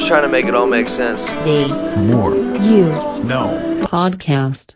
I'm trying to make it all make sense. The More. You Know. Podcast.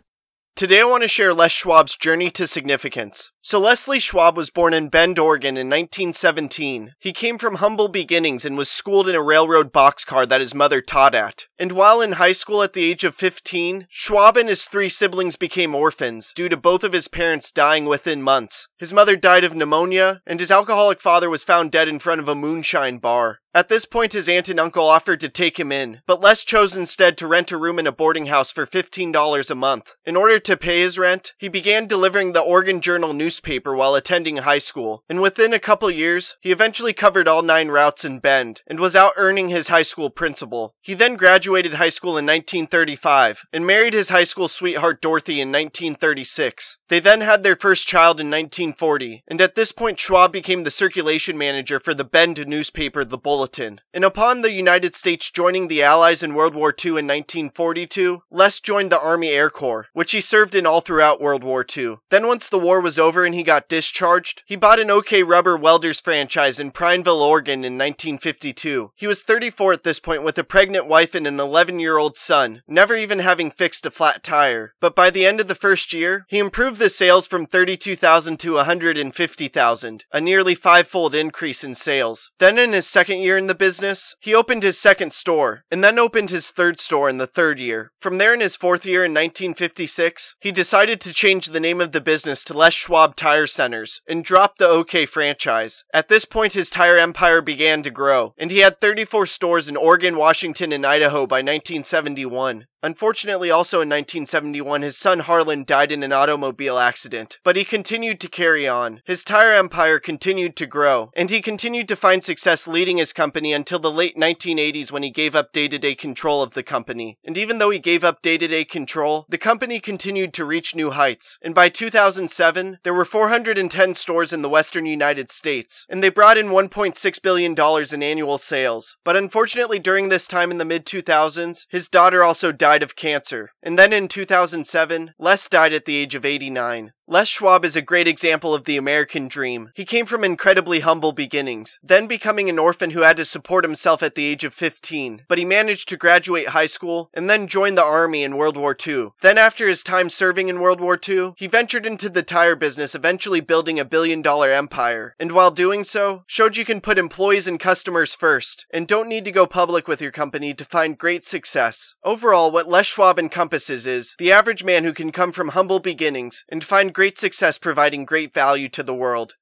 Today I want to share Les Schwab's journey to significance. So Leslie Schwab was born in Bend, Oregon in 1917. He came from humble beginnings and was schooled in a railroad boxcar that his mother taught at. And while in high school at the age of 15, Schwab and his three siblings became orphans due to both of his parents dying within months. His mother died of pneumonia, and his alcoholic father was found dead in front of a moonshine bar. At this point, his aunt and uncle offered to take him in, but Les chose instead to rent a room in a boarding house for $15 a month. In order to pay his rent, he began delivering the Oregon Journal newspaper while attending high school, and within a couple years, he eventually covered all nine routes in Bend, and was out earning his high school principal. He then graduated high school in 1935, and married his high school sweetheart Dorothy in 1936. They then had their first child in 1940, and at this point Schwab became the circulation manager for the Bend newspaper The Bulletin. And upon the United States joining the Allies in World War II in 1942, Les joined the Army Air Corps, which he served in all throughout World War II. Then once the war was over and he got discharged, he bought an OK Rubber Welders franchise in Prineville, Oregon in 1952. He was 34 at this point with a pregnant wife and an 11-year-old son, never even having fixed a flat tire. But by the end of the first year, he improved the sales from 32,000 to 150,000, a nearly five-fold increase in sales. Then in his second year in the business, he opened his second store, and then opened his third store in the third year. From there in his fourth year in 1956, he decided to change the name of the business to Les Schwab Tire Centers and drop the OK franchise. At this point, his tire empire began to grow, and he had 34 stores in Oregon, Washington, and Idaho by 1971. Unfortunately, also in 1971, his son Harlan died in an automobile accident, but he continued to carry on. His tire empire continued to grow, and he continued to find success leading his company until the late 1980s when he gave up day to day control of the company. And even though he gave up day to day control, the company continued to reach new heights. And by 2007, there were 410 stores in the western United States, and they brought in $1.6 billion in annual sales. But unfortunately, during this time in the mid 2000s, his daughter also died of cancer. And then in 2007, Les died at the age of 89. Les Schwab is a great example of the American dream. He came from incredibly humble beginnings, then becoming an orphan who had to support himself at the age of 15. But he managed to graduate high school and then joined the army in World War II. Then after his time serving in World War II, he ventured into the tire business, eventually building a billion dollar empire. And while doing so, showed you can put employees and customers first, and don't need to go public with your company to find great success. Overall, what Les Schwab encompasses is the average man who can come from humble beginnings and find great success providing great value to the world.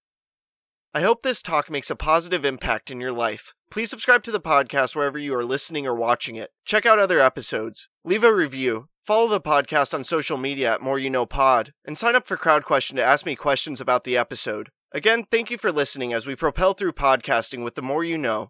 I hope this talk makes a positive impact in your life. Please subscribe to the podcast wherever you are listening or watching it. Check out other episodes. Leave a review. Follow the podcast on social media at More You Know Pod, and sign up for Crowd Question to ask me questions about the episode. Again, thank you for listening as we propel through podcasting with the more you know.